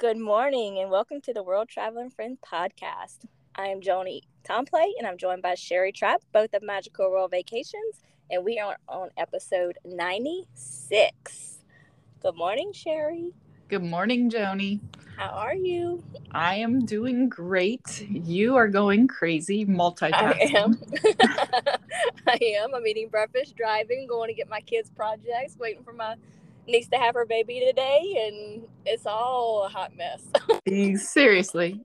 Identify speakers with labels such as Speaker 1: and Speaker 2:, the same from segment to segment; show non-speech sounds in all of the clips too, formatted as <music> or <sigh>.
Speaker 1: Good morning and welcome to the World Traveling Friend podcast. I am Joni Tomplay and I'm joined by Sherry Trapp, both of Magical World Vacations, and we are on episode 96. Good morning, Sherry.
Speaker 2: Good morning, Joni.
Speaker 1: How are you?
Speaker 2: I am doing great. You are going crazy multitasking.
Speaker 1: I am. <laughs> I am. I'm eating breakfast, driving, going to get my kids' projects, waiting for my niece to have her baby today, and it's all a hot mess. <laughs>
Speaker 2: Seriously,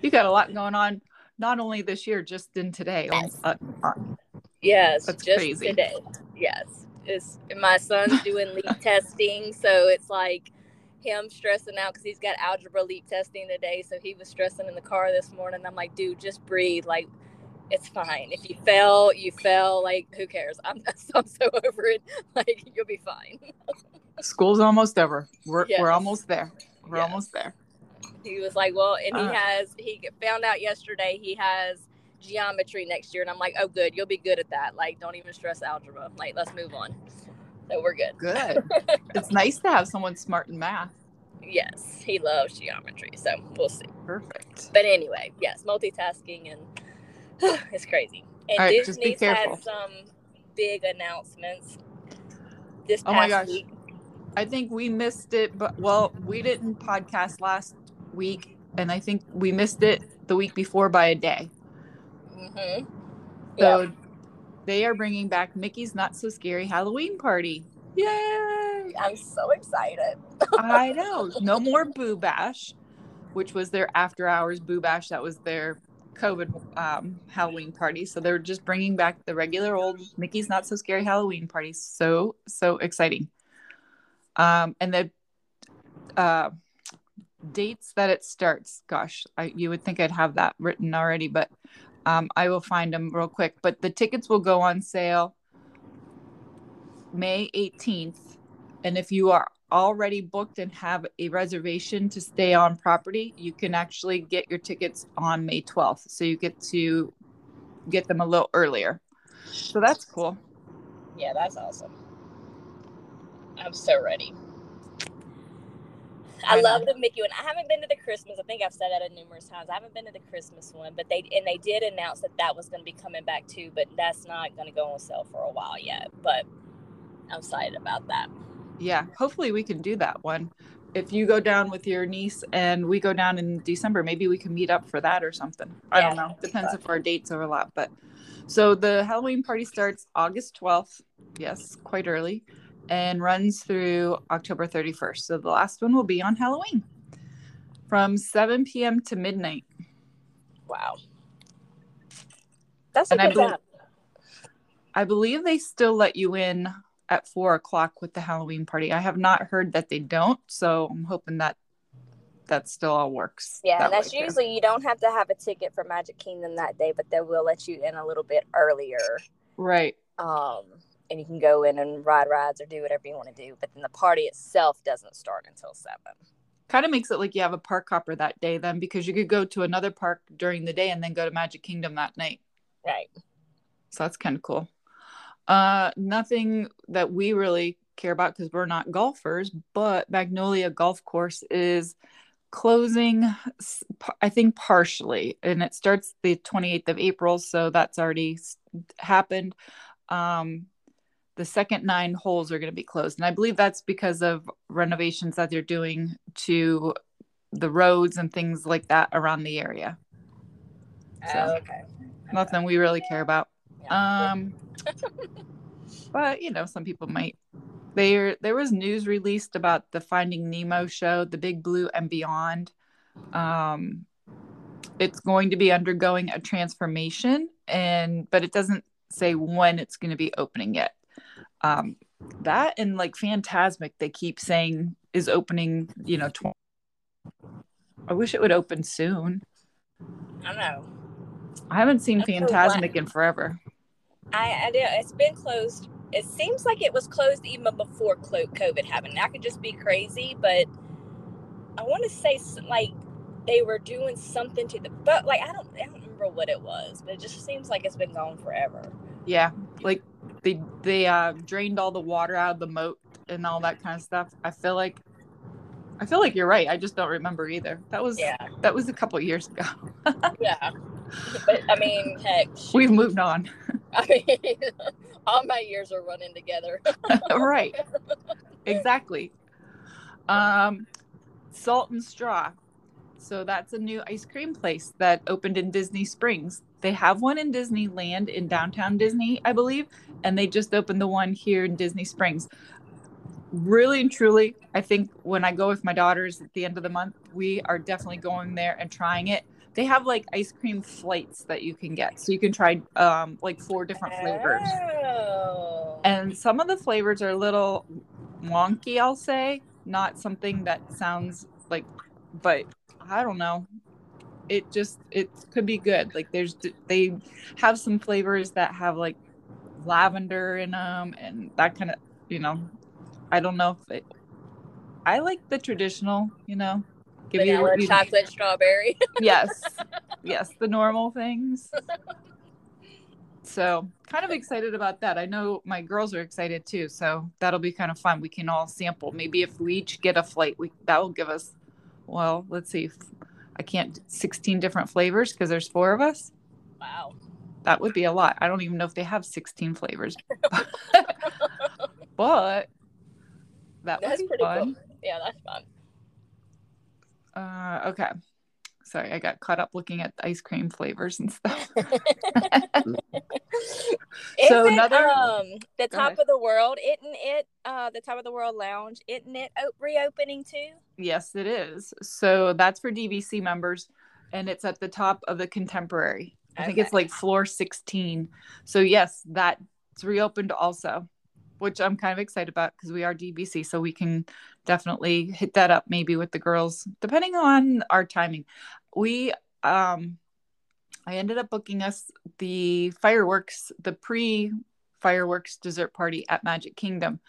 Speaker 2: you got a lot going on. Not only this year, just in today.
Speaker 1: Yes.
Speaker 2: Uh, uh,
Speaker 1: yes,
Speaker 2: That's
Speaker 1: just
Speaker 2: crazy.
Speaker 1: today. Yes, it's my son's <laughs> doing leap testing, so it's like him stressing out because he's got algebra leap testing today. So he was stressing in the car this morning. I'm like, dude, just breathe. Like, it's fine. If you fell, you fell. Like, who cares? I'm, <laughs> I'm so over it. Like, you'll be fine.
Speaker 2: School's almost over. We're
Speaker 1: Yes.
Speaker 2: we're almost there. We're
Speaker 1: Yes.
Speaker 2: almost there.
Speaker 1: He was like, well, and he
Speaker 2: Uh.
Speaker 1: has, he found out yesterday he has geometry next year. And I'm like, oh, good. You'll be good at that. Like, don't even stress algebra. Like, let's move on. So we're good.
Speaker 2: Good. <laughs> it's nice to have someone smart in math.
Speaker 1: Yes, he loves geometry. So we'll see.
Speaker 2: Perfect.
Speaker 1: But anyway, yes, multitasking and <sighs> it's crazy. And
Speaker 2: right,
Speaker 1: Disney's had some big announcements this
Speaker 2: Oh my
Speaker 1: past
Speaker 2: gosh.
Speaker 1: week.
Speaker 2: I think we missed it, but well, we didn't podcast last week, and I think we missed it the week before by a day.
Speaker 1: Mm-hmm.
Speaker 2: So they are bringing back Mickey's Not So Scary Halloween Party. Yay!
Speaker 1: I'm so excited.
Speaker 2: I know. <laughs> No more Boo Bash, which was their after hours Boo Bash. That was their COVID um, Halloween party. So they're just bringing back the regular old Mickey's Not So Scary Halloween party. So, so exciting. Um, and the uh, dates that it starts, gosh, I, you would think I'd have that written already, but um, I will find them real quick. But the tickets will go on sale May 18th. And if you are already booked and have a reservation to stay on property, you can actually get your tickets on May 12th. So you get to get them a little earlier. So that's cool.
Speaker 1: Yeah, that's awesome. I'm so ready. I,
Speaker 2: I know.
Speaker 1: love the Mickey one. I haven't been to the Christmas. I think I've said that a numerous times. I haven't been to the Christmas one, but they and they did announce that that was going to be coming back too. But that's not going to go on sale for a while yet. But I'm excited about that.
Speaker 2: Yeah, hopefully we can do that one. If you go down with your niece and we go down in December, maybe we can meet up for that or something. I don't know. Depends if our dates overlap. But so the Halloween party starts August 12th. Yes, quite early and runs through October 31st. So the last one will be on Halloween from 7 p.m. to midnight.
Speaker 1: Wow, that's a
Speaker 2: And I
Speaker 1: good
Speaker 2: believe-
Speaker 1: time.
Speaker 2: I believe they still let you in at four o'clock with the Halloween party. I have not heard that they don't. So I'm hoping that that still all works.
Speaker 1: Yeah,
Speaker 2: that
Speaker 1: and that's
Speaker 2: too.
Speaker 1: usually you don't have to have a ticket for Magic Kingdom that day, but they will let you in a little bit earlier.
Speaker 2: right.
Speaker 1: Um, and you can go in and ride rides or do whatever you want to do. But then the party itself doesn't start until seven.
Speaker 2: Kind of makes it like you have a park hopper that day then because you could go to another park during the day and then go to Magic Kingdom that night.
Speaker 1: Right.
Speaker 2: So that's kind of cool. Uh nothing that we really care about because we're not golfers, but Magnolia Golf Course is closing I think partially and it starts the 28th of April, so that's already happened. Um the second nine holes are going to be closed and I believe that's because of renovations that they're doing to the roads and things like that around the area. So,
Speaker 1: Oh, okay.
Speaker 2: Nothing we really care about.
Speaker 1: Yeah.
Speaker 2: Um, <laughs> but you know, some people might. There, there was news released about the Finding Nemo show, The Big Blue and Beyond. Um, it's going to be undergoing a transformation, and but it doesn't say when it's going to be opening yet. Um, that and like Fantasmic, they keep saying is opening. You know, tw- I wish it would open soon.
Speaker 1: I don't know.
Speaker 2: I haven't seen
Speaker 1: so
Speaker 2: Fantasmic in forever.
Speaker 1: I, I do. It's been closed. It seems like it was closed even before COVID happened. I could just be crazy, but I want to say like they were doing something to the but like I don't I don't remember what it was, but it just seems like it's been gone forever.
Speaker 2: Yeah, like they they uh drained all the water out of the moat and all that kind of stuff. I feel like I feel like you're right. I just don't remember either. That was
Speaker 1: Yeah,
Speaker 2: that was a couple years ago. <laughs>
Speaker 1: yeah. But I mean, heck, shoot,
Speaker 2: We've moved on. <laughs>
Speaker 1: I mean, all my years are running together. <laughs>
Speaker 2: right. Exactly. Um, Salt and Straw. So that's a new ice cream place that opened in Disney Springs. They have one in Disneyland in downtown Disney, I believe, and they just opened the one here in Disney Springs. Really and truly, I think when I go with my daughters at the end of the month, we are definitely going there and trying it. They have like ice cream flights that you can get. So you can try um, like four different flavors
Speaker 1: Oh.
Speaker 2: and some of the flavors are a little wonky i'll say not something that sounds like but i don't know. It just it could be good. Like there's they have some flavors that have like lavender in them and that kind of you know. I don't know if it i like the traditional you know. Give you,
Speaker 1: Vanilla,
Speaker 2: you
Speaker 1: chocolate, strawberry. <laughs>
Speaker 2: yes. Yes the normal things. So kind of excited about that. I know my girls are excited too so that'll be kind of fun. We can all sample. Maybe if we each get a flight we that will give us well let's see i can't 16 different flavors because there's four of us
Speaker 1: Wow.
Speaker 2: that would be a lot i don't even know if they have 16 flavors <laughs> <laughs> but that would
Speaker 1: That's
Speaker 2: be
Speaker 1: pretty
Speaker 2: fun
Speaker 1: cool. Yeah, that's fun.
Speaker 2: uh okay sorry i got caught up looking at ice cream flavors and stuff <laughs> <laughs> So
Speaker 1: Isn't,
Speaker 2: another-
Speaker 1: um the top of the world, isn't it uh the top of the world lounge, isn't it op- reopening too?
Speaker 2: Yes, it is. So that's for DVC members, and it's at the top of the contemporary. I think it's like floor 16. So, yes, that's reopened also, which I'm kind of excited about because we are DVC. So, we can definitely hit that up maybe with the girls, depending on our timing. We, um, I ended up booking us the fireworks, the pre fireworks dessert party at Magic Kingdom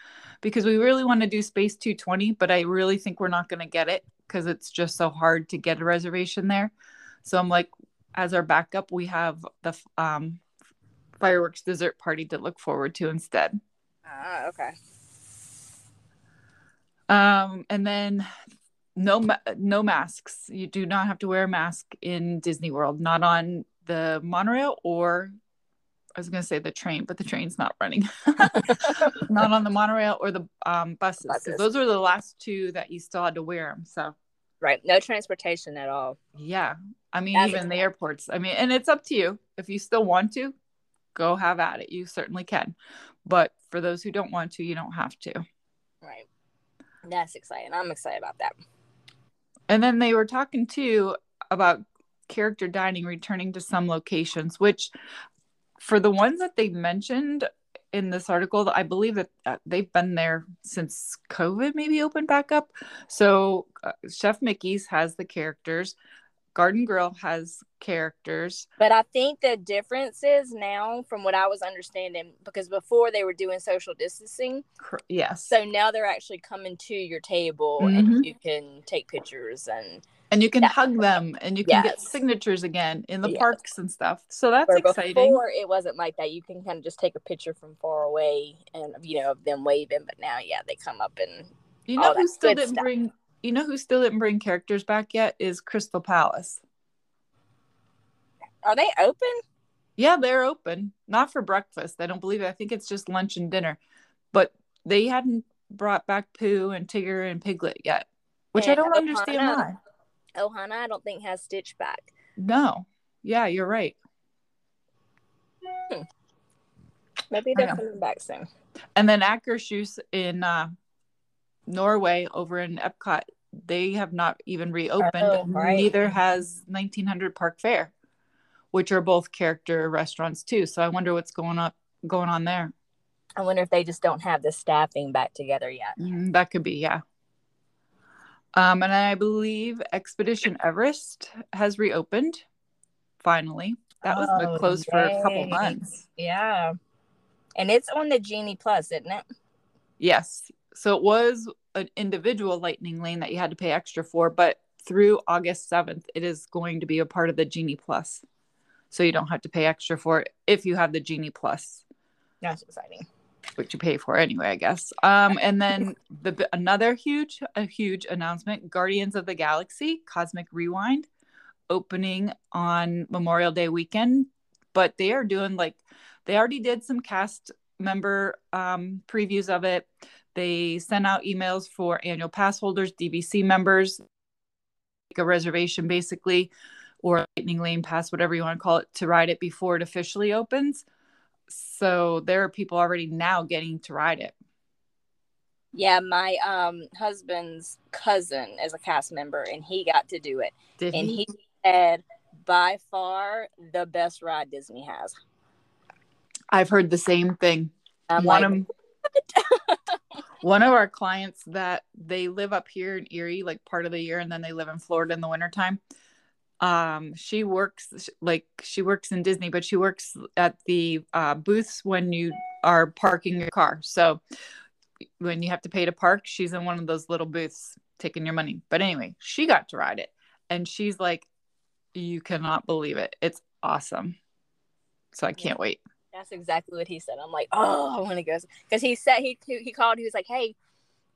Speaker 2: because we really want to do Space 220, but I really think we're not going to get it because it's just so hard to get a reservation there. So I'm like, as our backup, we have the um, fireworks dessert party to look forward to instead.
Speaker 1: Ah, okay.
Speaker 2: Um, and then no ma- no masks. You do not have to wear a mask in Disney World, not on the monorail or I was going to say the train, but the train's not running. <laughs> not on the monorail or the um, buses.
Speaker 1: Buses.
Speaker 2: Those were the last two that you still had to wear them. So
Speaker 1: Right. No transportation at all.
Speaker 2: yeah, I mean
Speaker 1: That's
Speaker 2: even the airports. I mean, and it's up to you if you still want to go have at it. You certainly can, but for those who don't want to, you don't have to.
Speaker 1: Right. That's exciting. I'm excited about that.
Speaker 2: And then they were talking too about character dining returning to some locations, which for the ones that they mentioned in this article, I believe that uh, they've been there since COVID maybe opened back up. So uh, Chef Mickey's has the characters, Garden Grill has characters.
Speaker 1: But I think the difference is now, from what I was understanding, because before they were doing social distancing,
Speaker 2: Yes.
Speaker 1: so now they're actually coming to your table
Speaker 2: Mhm.
Speaker 1: and you can take pictures and
Speaker 2: and you can hug them and you can get signatures again in the
Speaker 1: Yes.
Speaker 2: parks and stuff. So that's
Speaker 1: where
Speaker 2: exciting.
Speaker 1: before it wasn't like that. You can kind of just take a picture from far away and you know of them waving, but now yeah, they come up and
Speaker 2: You know who still didn't
Speaker 1: stuff.
Speaker 2: bring you know who still didn't bring characters back yet is Crystal Palace.
Speaker 1: are they open?
Speaker 2: Yeah, they're open. Not for breakfast. I don't believe it. I think it's just lunch and dinner. But they hadn't brought back Pooh and Tigger and Piglet yet. Which I don't understand
Speaker 1: Ohana.
Speaker 2: why.
Speaker 1: Ohana, I don't think has Stitch back.
Speaker 2: No. Yeah, you're right.
Speaker 1: Maybe they're coming back soon.
Speaker 2: And then Akershus in uh, Norway over in Epcot, they have not even reopened.
Speaker 1: Oh, right.
Speaker 2: Neither has 1900 Park Fare, which are both character restaurants too. So I wonder what's going on going on there.
Speaker 1: I wonder if they just don't have the staffing back together yet.
Speaker 2: Mm, that could be, yeah. Um, and I believe Expedition Everest has reopened finally. That was
Speaker 1: Oh,
Speaker 2: closed for a couple months.
Speaker 1: Yeah. And it's on the Genie Plus, isn't it?
Speaker 2: Yes. So it was an individual lightning lane that you had to pay extra for, but through August 7th, it is going to be a part of the Genie Plus. So you don't have to pay extra for it if you have the Genie Plus.
Speaker 1: That's exciting.
Speaker 2: which you pay for anyway, I guess. Um, and then the another huge, a huge announcement: Guardians of the Galaxy Cosmic Rewind, opening on Memorial Day weekend. But they are doing like they already did some cast member um, previews of it. They sent out emails for annual pass holders, DVC members, a reservation basically, or lightning lane pass, whatever you want to call it, to ride it before it officially opens. So there are people already now getting to ride it.
Speaker 1: Yeah, my um husband's cousin is a cast member and he got to do it. Did and he? he said by far the best ride Disney has.
Speaker 2: I've heard the same thing. I'm one like, of <laughs> one of our clients that they live up here in Erie like part of the year and then they live in Florida in the wintertime um she works like she works in disney but she works at the uh, booths when you are parking your car. So when you have to pay to park she's in one of those little booths taking your money. But anyway she got to ride it and she's like you cannot believe it. It's awesome. So i can't wait
Speaker 1: that's exactly what he said i'm like oh i want to go because he said he he called he was like hey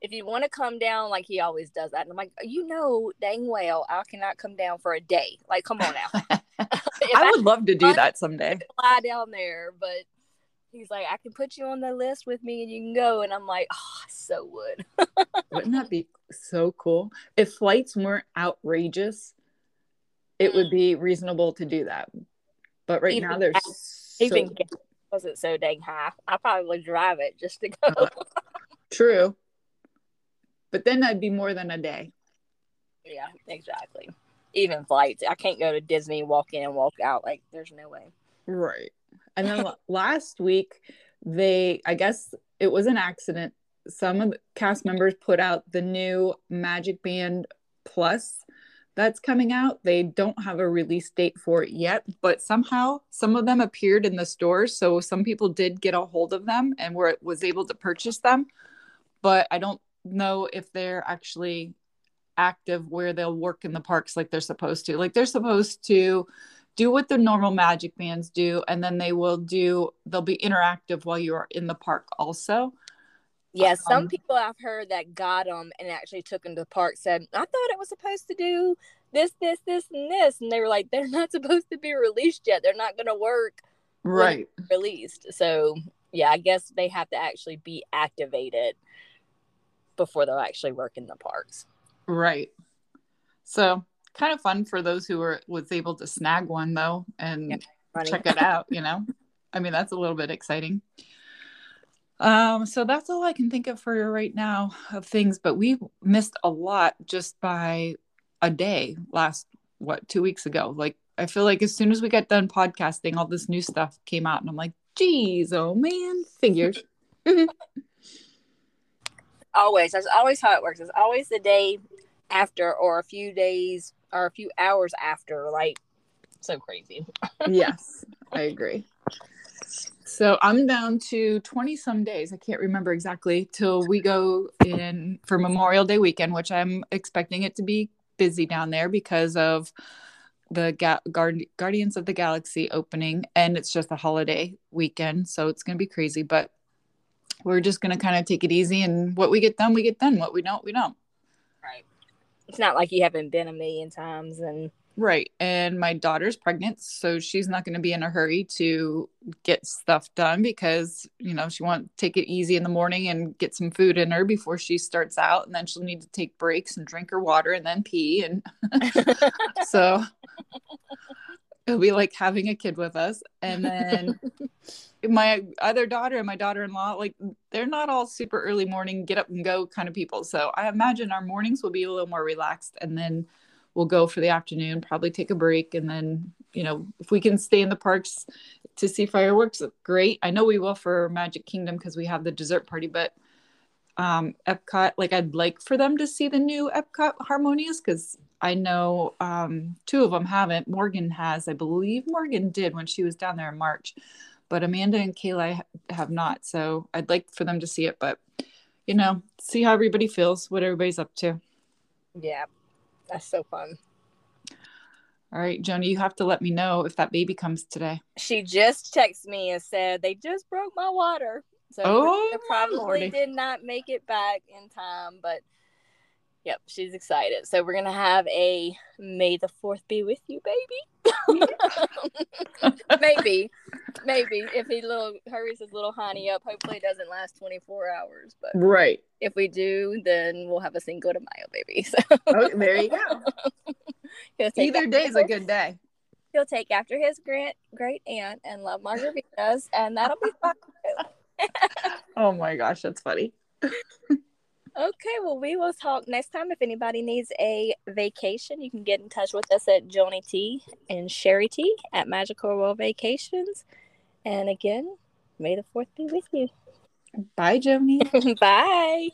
Speaker 1: if you want to come down, like he always does that. And I'm like, you know, dang well, I cannot come down for a day. Like, come on now. <laughs> <laughs>
Speaker 2: I would I, love to do that someday.
Speaker 1: Fly down there, but he's like, I can put you on the list with me and you can go. And I'm like, oh, I so would. <laughs>
Speaker 2: Wouldn't that be so cool? If flights weren't outrageous, it would mm. be reasonable to do that. But right even now, there's so... even
Speaker 1: wasn't so dang high. I probably drive it just to go. Uh, <laughs>
Speaker 2: true but then that'd be more than a day.
Speaker 1: Yeah, exactly. Even flights. I can't go to Disney, walk in and walk out. Like, there's no way.
Speaker 2: Right. And then <laughs> last week, they, I guess it was an accident. Some of the cast members put out the new Magic Band Plus that's coming out. They don't have a release date for it yet, but somehow some of them appeared in the stores. So some people did get a hold of them and were was able to purchase them. But I don't know if they're actually active where they'll work in the parks like they're supposed to. Like they're supposed to do what the normal magic bands do and then they will do they'll be interactive while you are in the park also.
Speaker 1: Yeah, some um, people I've heard that got them and actually took them to the park said, I thought it was supposed to do this, this, this, and this. And they were like, they're not <laughs> supposed to be released yet. They're not going to work.
Speaker 2: Right.
Speaker 1: Released. So, yeah, I guess they have to actually be activated before they'll actually work in the parks.
Speaker 2: Right. So kind of fun for those who were was able to snag one though and yeah, check it out, you know. I mean that's a little bit exciting. Um, so that's all I can think of for right now of things, but we missed a lot just by a day last what two weeks ago. Like I feel like as soon as we got done podcasting, all this new stuff came out, and I'm like, geez, oh man, figures. <laughs>
Speaker 1: always that's always how it works it's always the day after or a few days or a few hours after like so crazy <laughs>
Speaker 2: yes i agree so i'm down to 20 some days i can't remember exactly till we go in for memorial day weekend which i'm expecting it to be busy down there because of the Ga- Guard- guardians of the galaxy opening and it's just a holiday weekend so it's going to be crazy but we're just going to kind of take it easy and what we get done we get done what we don't we don't.
Speaker 1: Right. It's not like you haven't been a million times and
Speaker 2: right and my daughter's pregnant so she's not going to be in a hurry to get stuff done because you know she want to take it easy in the morning and get some food in her before she starts out and then she'll need to take breaks and drink her water and then pee and <laughs> so it'll be like having a kid with us and then <laughs> my other daughter and my daughter-in-law like they're not all super early morning get up and go kind of people so i imagine our mornings will be a little more relaxed and then we'll go for the afternoon probably take a break and then you know if we can stay in the parks to see fireworks great i know we will for magic kingdom because we have the dessert party but um epcot like i'd like for them to see the new epcot harmonious because I know um, two of them haven't. Morgan has, I believe Morgan did when she was down there in March, but Amanda and Kayla have not. So I'd like for them to see it, but you know, see how everybody feels, what everybody's up to.
Speaker 1: Yeah, that's so fun.
Speaker 2: All right, Joni, you have to let me know if that baby comes today.
Speaker 1: She just texted me and said they just broke my water. So
Speaker 2: Oh,
Speaker 1: it probably
Speaker 2: Lordy.
Speaker 1: did not make it back in time, but yep, she's excited. So we're gonna have a May the Fourth be with you, baby. <laughs> maybe, maybe if he little hurries his little honey up, hopefully it doesn't last twenty four hours. But
Speaker 2: right.
Speaker 1: if we do, then we'll have a Cinco de Mayo, baby. <laughs> So
Speaker 2: Oh, there you go. <laughs> Either day is a good day.
Speaker 1: He'll take after his great great aunt and love margaritas, and that'll be fun.
Speaker 2: Oh my gosh, that's funny.
Speaker 1: Okay, well, we will talk next time. If anybody needs a vacation, you can get in touch with us at Joni T and Sherry T at Magical World Vacations. And again, may the 4th be with you.
Speaker 2: Bye, Joni. <laughs>
Speaker 1: Bye.